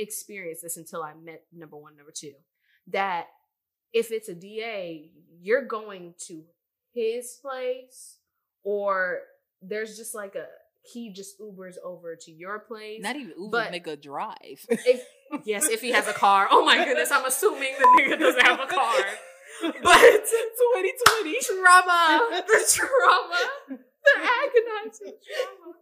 experienced this until I met number one, number two. That if it's a DA, you're going to his place, or there's just like a he just Ubers over to your place. Not even Uber, but- make a drive. If, yes, if he has a car. Oh my goodness, I'm assuming the nigga doesn't have a car. But 2020. trauma, the trauma, the agonizing trauma.